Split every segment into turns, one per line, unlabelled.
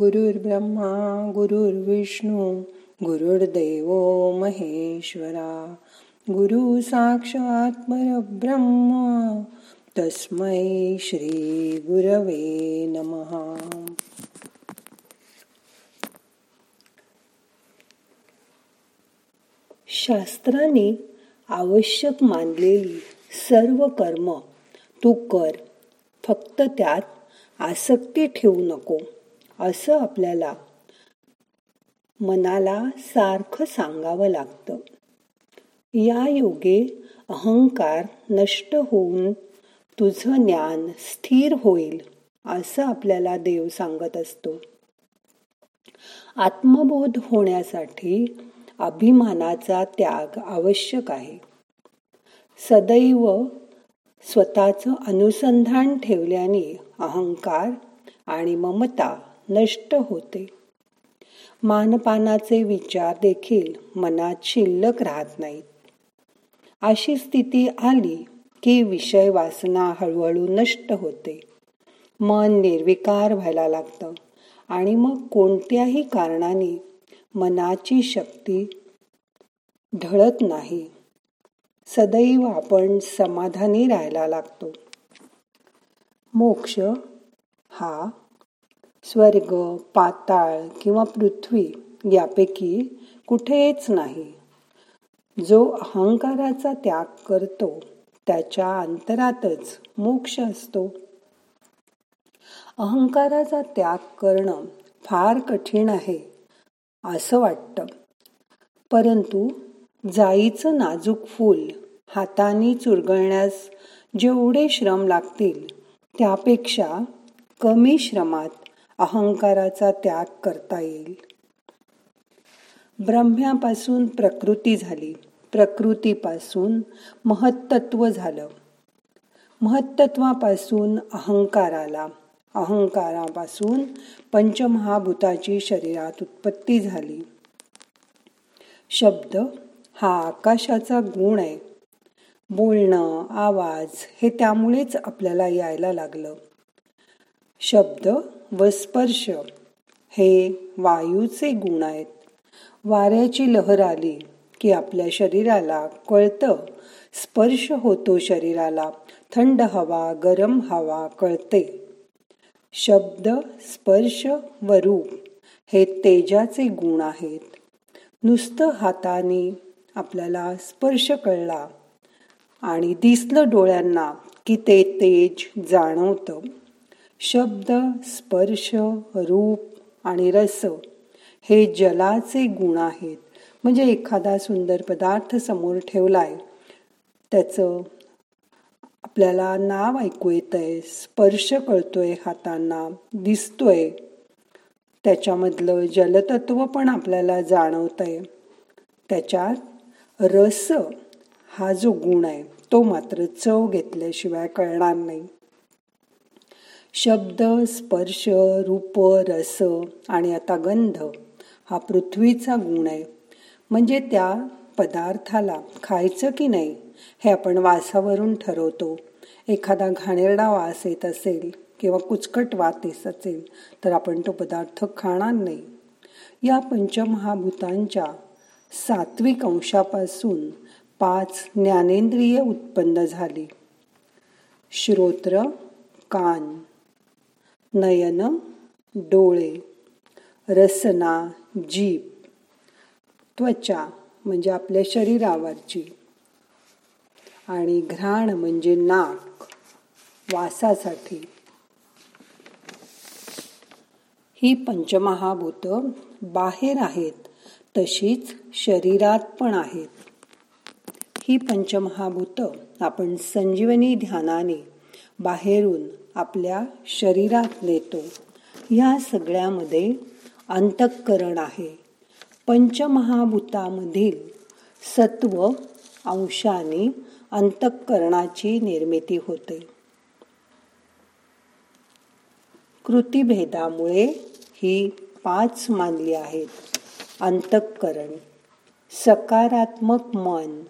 गुरुर्ब्रह्मा गुरुर्विष्णू गुरुर्देव महेश्वरा. गुरु साक्षात परब्रह्म तस्मै श्री गुरवे नमहा शास्त्राने आवश्यक मानलेली सर्व कर्म तू कर फक्त त्यात आसक्ती ठेवू नको. असं आपल्याला मनाला सारखं सांगावं लागतं. या योगे अहंकार नष्ट होऊन तुझं ज्ञान स्थिर होईल असं आपल्याला देव सांगत असतो. आत्मबोध होण्यासाठी अभिमानाचा त्याग आवश्यक आहे. सदैव स्वतःचं अनुसंधान ठेवल्याने अहंकार आणि ममता नष्ट होते. मानपानाचे विचार देखील मनात शिल्लक राहत नाहीत. अशी स्थिती आली की विषय वासना हळूहळू नष्ट होते. मन निर्विकार व्हायला लागतं आणि मग कोणत्याही कारणाने मनाची शक्ती ढळत नाही. सदैव आपण समाधानी राहायला लागतो. मोक्ष हा स्वर्ग पाताळ किंवा पृथ्वी यापैकी कुठेच नाही. जो अहंकाराचा त्याग करतो त्याच्या अंतरातच मोक्ष असतो. अहंकाराचा त्याग करणं फार कठीण आहे असं वाटतं. परंतु जाईचं नाजूक फूल हाताने चुरगळण्यास जेवढे श्रम लागतील त्यापेक्षा कमी श्रमात अहंकाराचा त्याग करता येईल. ब्रह्म्यापासून प्रकृती झाली. प्रकृतीपासून महत्त्व झालं. महत्त्वापासून अहंकाराला अहंकारापासून पंचमहाभूताची शरीरात उत्पत्ती झाली. शब्द हा आकाशाचा गुण आहे. बोलणं आवाज हे त्यामुळेच आपल्याला यायला लागलं. शब्द व स्पर्श. हे वायूचे गुण आहेत. वाऱ्याची लहर आली की आपल्या शरीराला कळतं. स्पर्श होतो शरीराला. थंड हवा गरम हवा कळते. शब्द स्पर्श व रूप हे तेजाचे गुण आहेत. नुसतं हाताने आपल्याला स्पर्श कळला आणि दिसलं डोळ्यांना की ते तेज जाणवतं. शब्द स्पर्श रूप आणि रस हे जलाचे गुण आहेत. म्हणजे एखादा सुंदर पदार्थ समोर ठेवलाय त्याचं आपल्याला नाव ऐकू येतंय स्पर्श कळतोय हातांना दिसतोय. त्याच्यामधलं जलतत्व पण आपल्याला जाणवतंय. त्याच्यात रस हा जो गुण आहे तो मात्र चव घेतल्याशिवाय कळणार नाही. शब्द स्पर्श रूप रस आणि आता गंध हा पृथ्वीचा गुण आहे. म्हणजे त्या पदार्थाला खायचं की नाही हे आपण वासावरून ठरवतो. एखादा घाणेरडा वास येत असेल किंवा कुचकट वात येत असेल तर आपण तो पदार्थ खाणार नाही. या पंचमहाभूतांच्या सात्विक अंशापासून पाच ज्ञानेंद्रिय उत्पन्न झाली. श्रोत्र कान. नयन डोळे रसना जीभ त्वचा म्हणजे आपल्या शरीरावरची. आणि घ्राण म्हणजे नाक वासासाठी. ही पंचमहाभूत बाहेर आहेत तशीच शरीरात पण आहेत. ही पंचमहाभूत आपण संजीवनी ध्यानाने बाहेरून आपल्या शरीरात नेतो ह्या सगळ्यामध्ये अंतःकरण आहे. पंचमहाभूतामधील सत्व अंशाने अंतःकरणाची निर्मिती होते. कृतीभेदामुळे ही पाच मानली आहेत. अंतःकरण सकारात्मक मन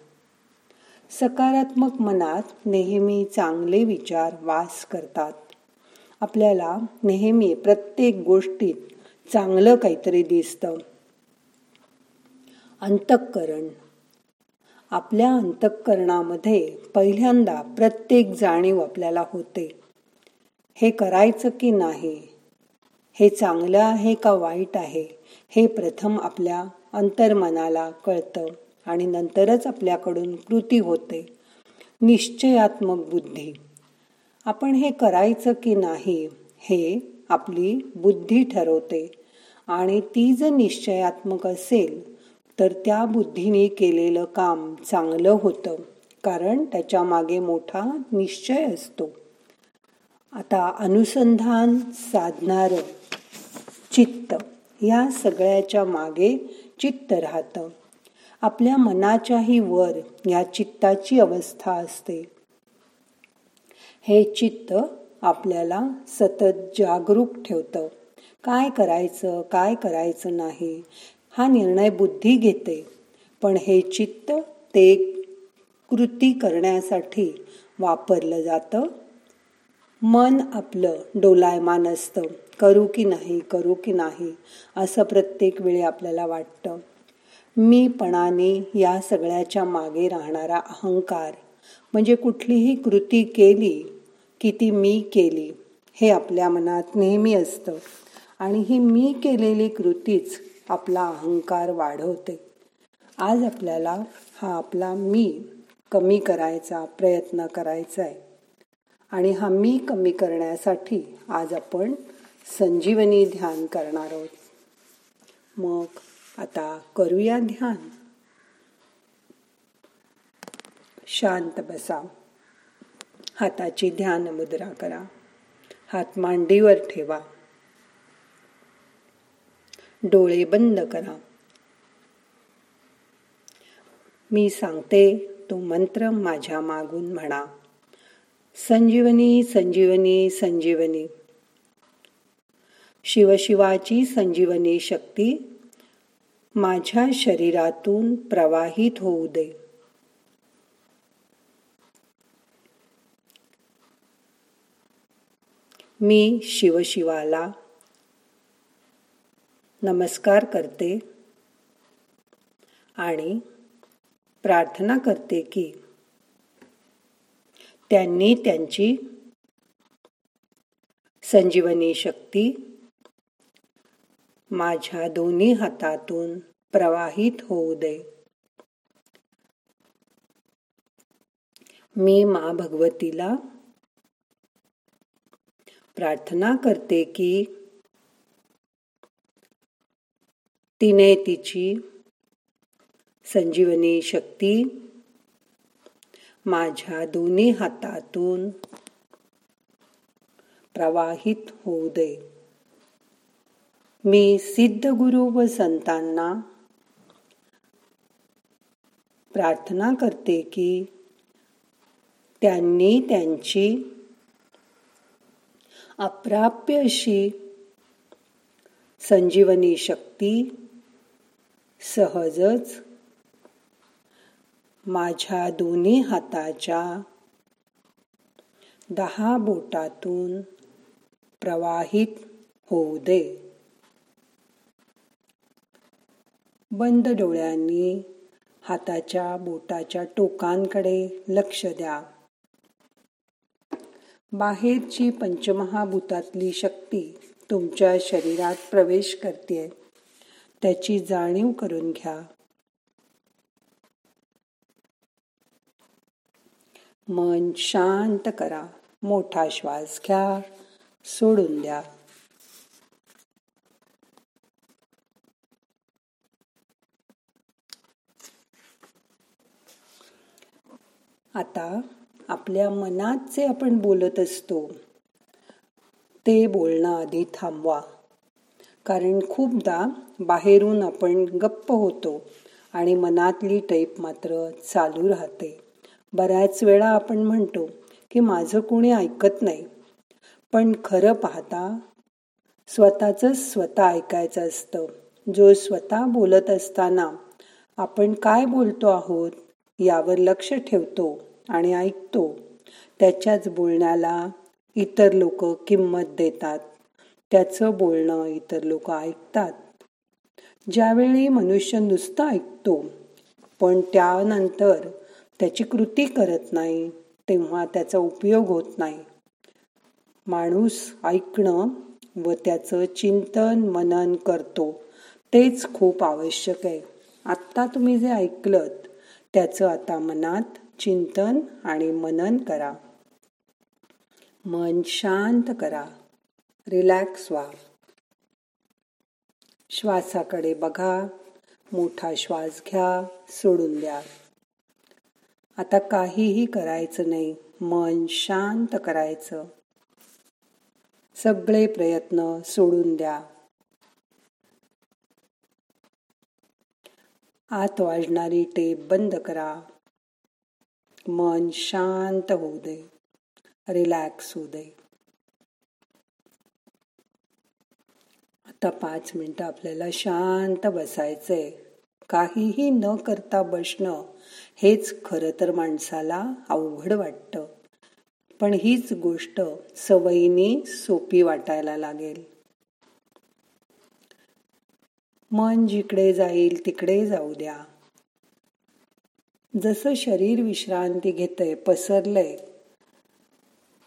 सकारात्मक मनात नेहमी चांगले विचार वास करतात. आपल्याला नेहमी प्रत्येक गोष्टीत चांगलं काहीतरी दिसतं. अंतःकरण. आपल्या अंतःकरणामध्ये पहिल्यांदा प्रत्येक जाणीव आपल्याला होते. हे करायचं की नाही? हे चांगलं आहे का वाईट आहे? हे प्रथम आपल्या अंतर्मनाला कळतं. आणि नंतरच आपल्याकडून कृती होते. निश्चयात्मक बुद्धी. आपण हे करायचं की नाही हे आपली बुद्धी ठरवते. आणि ती जर निश्चयात्मक असेल तर त्या बुद्धीने केलेलं काम चांगलं होतं कारण त्याच्यामागे मोठा निश्चय असतो. आता अनुसंधान साधणारं चित्त या सगळ्याच्या मागे चित्त राहतं. आपल्या मनाच्याही वर या चित्ताची अवस्था असते. हे चित्त आपल्याला सतत जागरूक ठेवतं. काय करायचं काय करायचं नाही हा निर्णय बुद्धी घेते. पण हे चित्त ते कृती करण्यासाठी वापरलं जातं. मन आपलं डोलायमान असतं. करू की नाही करू की नाही असं प्रत्येक वेळी आपल्याला वाटतं. मीपणाने या सगळ्याच्या मागे राहणारा अहंकार म्हणजे कुठलीही कृती केली की ती मी केली हे आपल्या मनात नेहमी असतं. आणि ही मी केलेली कृतीच आपला अहंकार वाढवते. आज आपल्याला हा आपला मी कमी करायचा प्रयत्न करायचा आहे आणि हा मी कमी करण्यासाठी आज आपण संजीवनी ध्यान करणार आहोत. मग आता करूया ध्यान. शांत बसा. हाताची ध्यान मुद्रा करा. हात मांडीवर ठेवा. डोळे बंद करा. मी सांगते तो मंत्र माझ्या मागून म्हणा. संजीवनी संजीवनी संजीवनी. शिवशिवाची संजीवनी शक्ती माझ्या शरीरातून प्रवाहित होऊ दे. मी शिवशिवाला नमस्कार करते आणि प्रार्थना करते की त्यांनी त्यांची संजीवनी शक्ती माझ्या दोन्ही हातातून प्रवाहित होऊ दे. मी मा भगवतीला प्रार्थना करते की तिने तिची संजीवनी शक्ती माझ्या दोन्ही हातातून प्रवाहित होऊ दे. मी सिद्ध गुरु व संतांना प्रार्थना करते की त्यांनी त्यांची अप्राप्य अशी संजीवनी शक्ती सहजच माझ्या दोन्ही हाताच्या दहा बोटातून प्रवाहित होऊ दे. बंद डोळ्यांनी हाताच्या बोटाच्या टोकांकडे लक्ष द्या. बाहेरची पंचमहाभूतातली शक्ती तुमच्या शरीरात प्रवेश करते त्याची जाणीव करून घ्या. मन शांत करा. मोठा श्वास घ्या. सोडून द्या. आता आपल्या मनात जे आपण बोलत असतो ते बोलणं आधी थांबवा. कारण खूपदा बाहेरून आपण गप्प होतो आणि मनातली टैप मात्र चालू राहते. बऱ्याच वेळा आपण म्हणतो की माझं कोणी ऐकत नाही. पण खरं पाहता स्वतःचंच स्वतः ऐकायचं असतं. जो स्वतः बोलत असताना आपण काय बोलतो आहोत यावर लक्ष ठेवतो आणि ऐकतो. त्याच्याच बोलण्याला इतर लोक किंमत देतात. त्याचं बोलणं इतर लोक ऐकतात. ज्यावेळी मनुष्य नुसतं ऐकतो पण त्यानंतर त्याची कृती करत नाही तेव्हा त्याचा उपयोग होत नाही. माणूस ऐकणं व त्याचं चिंतन मनन करतो तेच खूप आवश्यक आहे. आत्ता तुम्ही जे ऐकलं त्याचं आता मनात चिंतन आणि मनन करा. मन शांत करा. रिलॅक्स व्हा. श्वासाकडे बघा. मोठा श्वास घ्या. सोडून द्या. आता काहीही करायचं नाही. मन शांत करायचं. सगळे प्रयत्न सोडून द्या. आत वाजणारी टेप बंद करा. मन शांत होऊ दे. रिलॅक्स होऊ दे. आता पाच मिनिटं आपल्याला शांत बसायचंय. काहीही न करता बसणं हेच खरं तर माणसाला अवघड वाटतं. पण हीच गोष्ट सवयीने सोपी वाटायला लागेल. मन जिकडे जाईल तिकडे जाऊ द्या. जसं शरीर विश्रांती घेतंय पसरलंय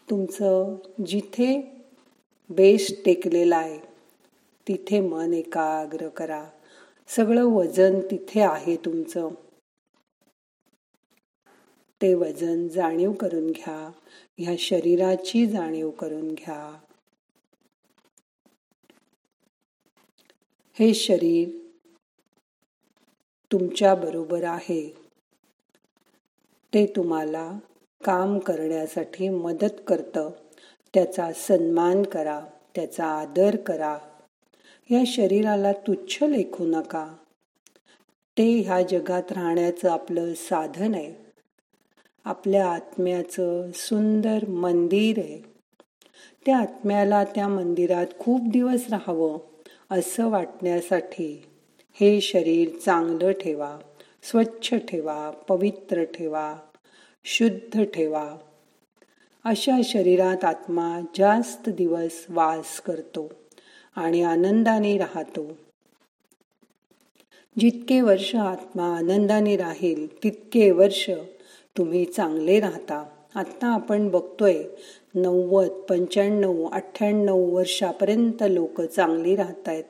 तुमचं जिथे बेस टेकलेला आहे तिथे मन एकाग्र करा. सगळं वजन तिथे आहे तुमचं. ते वजन जाणीव करून घ्या. ह्या शरीराची जाणीव करून घ्या. हे शरीर तुमच्या बरोबर आहे. ते तुम्हाला काम करण्यासाठी मदत करतं. त्याचा सन्मान करा त्याचा आदर करा. या शरीराला तुच्छ लेखू नका. ते ह्या जगात राहण्याचं आपलं साधन आहे. आपल्या आत्म्याचं सुंदर मंदिर आहे. त्या आत्म्याला त्या मंदिरात खूप दिवस राहावं. असं वाटण्यासाठी हे शरीर चांगलं ठेवा स्वच्छ ठेवा पवित्र ठेवा शुद्ध ठेवा. अशा शरीरात आत्मा जास्त दिवस वास करतो आणि आनंदाने राहतो. जितके वर्ष आत्मा आनंदाने राहील तितके वर्ष तुम्ही चांगले राहता. आता आपण बघतोय नव्वद पंच्याण्णव अठ्ठ्याण्णव वर्षापर्यंत लोक चांगली राहत आहेत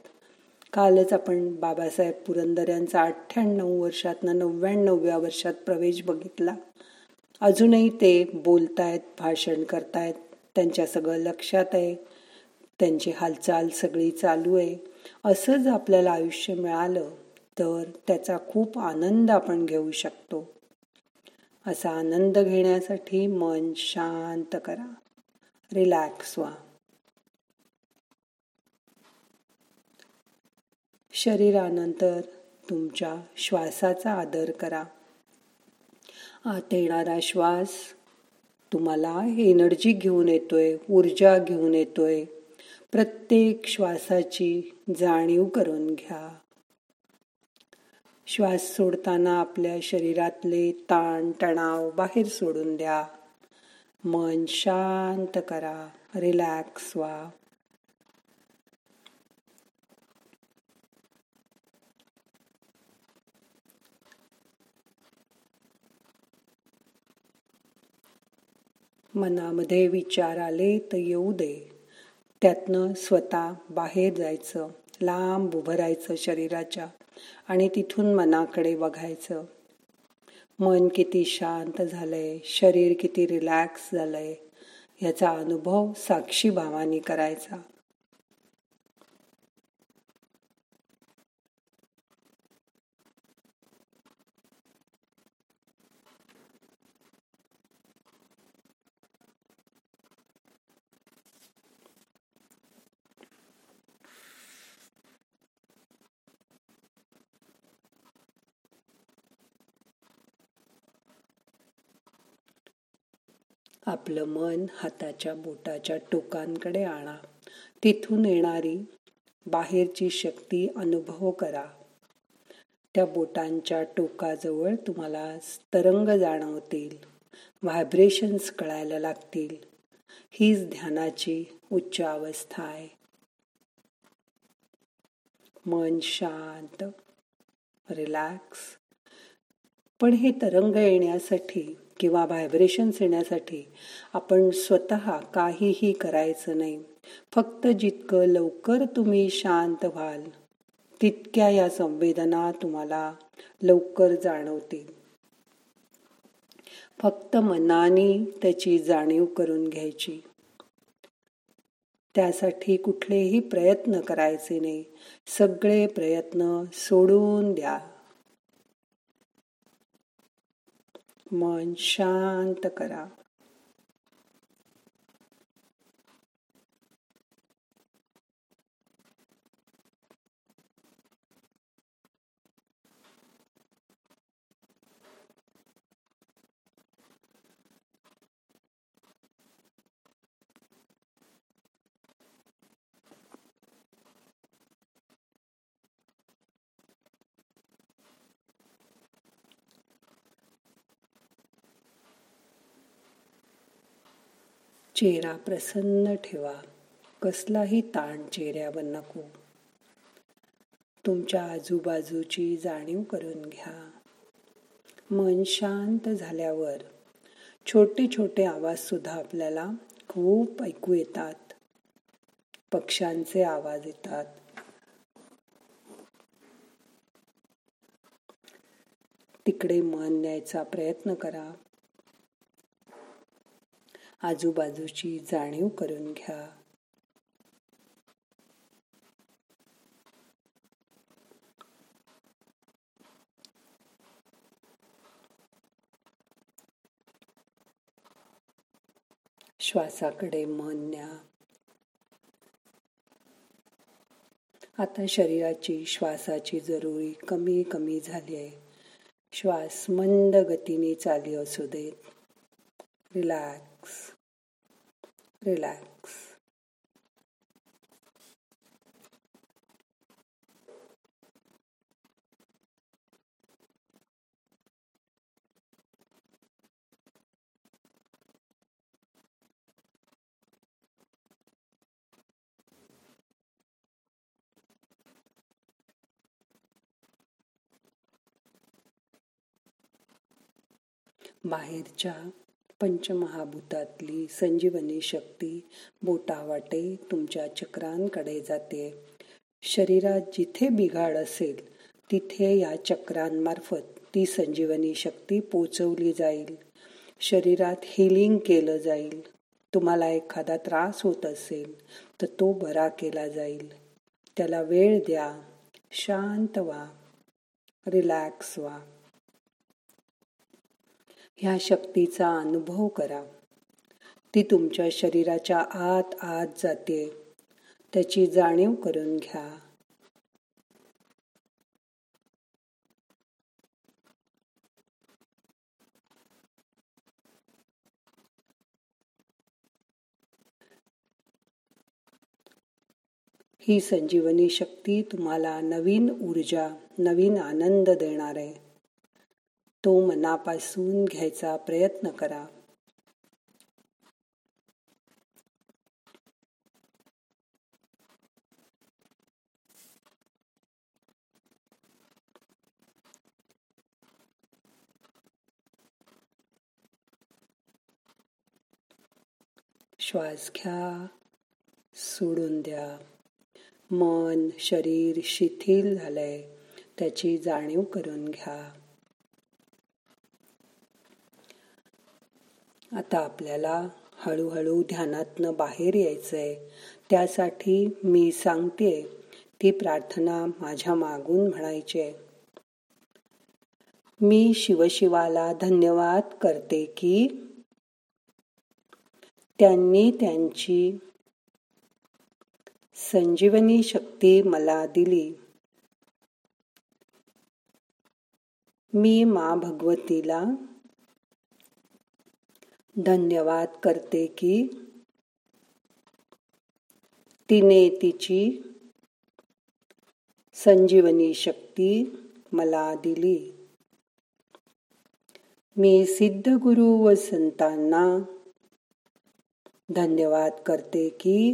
कालच आपण बाबासाहेब पुरंदर यांचा अठ्ठ्याण्णव वर्षातनं नव्याण्णव्या वर्षात प्रवेश बघितला. अजूनही ते बोलतायत भाषण करतायत त्यांच्या सगळं लक्षात आहे. त्यांची हालचाल सगळी चालू आहे. असंच आपल्याला आयुष्य मिळालं तर त्याचा खूप आनंद आपण घेऊ शकतो. असा आनंद घेण्यासाठी मन शांत करा. रिलॅक्स व्हा शरीरानंतर तुमच्या श्वासाचा आदर करा. आत येणारा श्वास तुम्हाला एनर्जी घेऊन येतोय ऊर्जा घेऊन येतोय. प्रत्येक श्वासाची जाणीव करून घ्या. श्वास सोडताना आपल्या शरीरातले ताण तणाव बाहेर सोडून द्या. मन शांत करा रिलॅक्स व्हा. मनामध्ये विचार आले तर येऊ दे. त्यातनं स्वतः बाहेर जायचं लांब उभं राहायचं शरीराच्या आणि तिथून मनाकडे बघायचं. मन किती शांत झालंय शरीर किती रिलॅक्स झालंय याचा अनुभव साक्षी भावानी करायचा. आपलं मन हाताच्या बोटाच्या टोकांकडे आणा. तिथून येणारी बाहेरची शक्ती अनुभव करा. त्या बोटांच्या टोकाजवळ तुम्हाला तरंग जाणवतील. व्हायब्रेशन्स कळायला लागतील. हीच ध्यानाची उच्च अवस्था आहे. मन शांत रिलॅक्स पण हे तरंग येण्यासाठी किंवा व्हायब्रेशन्स येण्यासाठी आपण स्वतः काहीही करायचं नाही. फक्त जितकं लवकर तुम्ही शांत व्हाल तितक्या या संवेदना तुम्हाला लवकर जाणवतील. फक्त मनाने त्याची जाणीव करून घ्यायची. त्यासाठी कुठलेही प्रयत्न करायचे नाही. सगळे प्रयत्न सोडून द्या. मन शांत करा. चेहरा प्रसन्न ठेवा. कसलाही ताण चेहऱ्यावर नको. तुमच्या आजूबाजूची जाणीव करून घ्या. मन शांत झाल्यावर छोटे छोटे आवाज सुद्धा आपल्याला खूप ऐकू येतात. पक्ष्यांचे आवाज येतात. तिकडे मन न्यायचा प्रयत्न करा. आजूबाजूची जाणीव करून घ्या. श्वासाकडे मन न्या. आता शरीराची श्वासाची जरुरी कमी कमी झाली आहे. श्वास मंद गतीने चाली असू देत. रिलॅक्स. रिलॅक्स बाहेरच्या पंचमहाभूतातली संजीवनी शक्ती बोटावाटे तुमच्या चक्रांकडे जाते. शरीरात जिथे बिघाड असेल तिथे या चक्रांमार्फत ती संजीवनी शक्ती पोचवली जाईल. शरीरात हिलिंग केलं जाईल. तुम्हाला एखादा त्रास होत असेल तर तो बरा केला जाईल. त्याला वेळ द्या. शांत व्हा. रिलॅक्स व्हा. ह्या शक्तीचा अनुभव करा. ती तुमच्या शरीराच्या आत आत जाते. त्याची जाणीव करून घ्या. ही संजीवनी शक्ती तुम्हाला नवीन ऊर्जा नवीन आनंद देणार आहे. तो मनापासून घ्यायचा प्रयत्न करा. श्वास घ्या सोडून द्या. मन शरीर शिथिल झालंय त्याची जाणीव करून घ्या. आता आपल्याला हळूहळू ध्यानातनं बाहेर यायचंय. त्यासाठी मी सांगते ती प्रार्थना माझ्या मागून म्हणायची. मी शिवशिवाला धन्यवाद करते की त्यांनी त्यांची संजीवनी शक्ती मला दिली. मी मा भगवतीला धन्यवाद करते की तिने तिची संजीवनी शक्ती मला दिली. मी सिद्ध गुरु व संतांना धन्यवाद करते की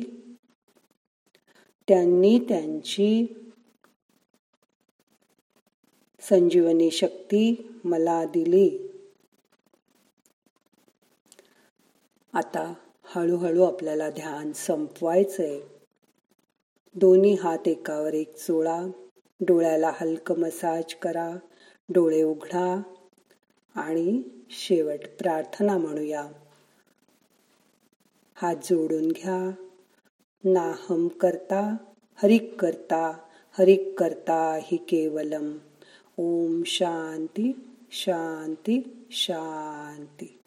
त्यांनी त्यांची संजीवनी शक्ती मला दिली. आता हळूहळू आपल्याला ध्यान संपवायचंय. दोन्ही हात एकावर एक चोळा डोळ्याला हलक मसाज करा डोळे उघडा आणि शेवट प्रार्थना म्हणूया. हात जोडून घ्या. नाहम करता हरिक करता हरिक करता हि केवलम. ओम शांती शांती शांती.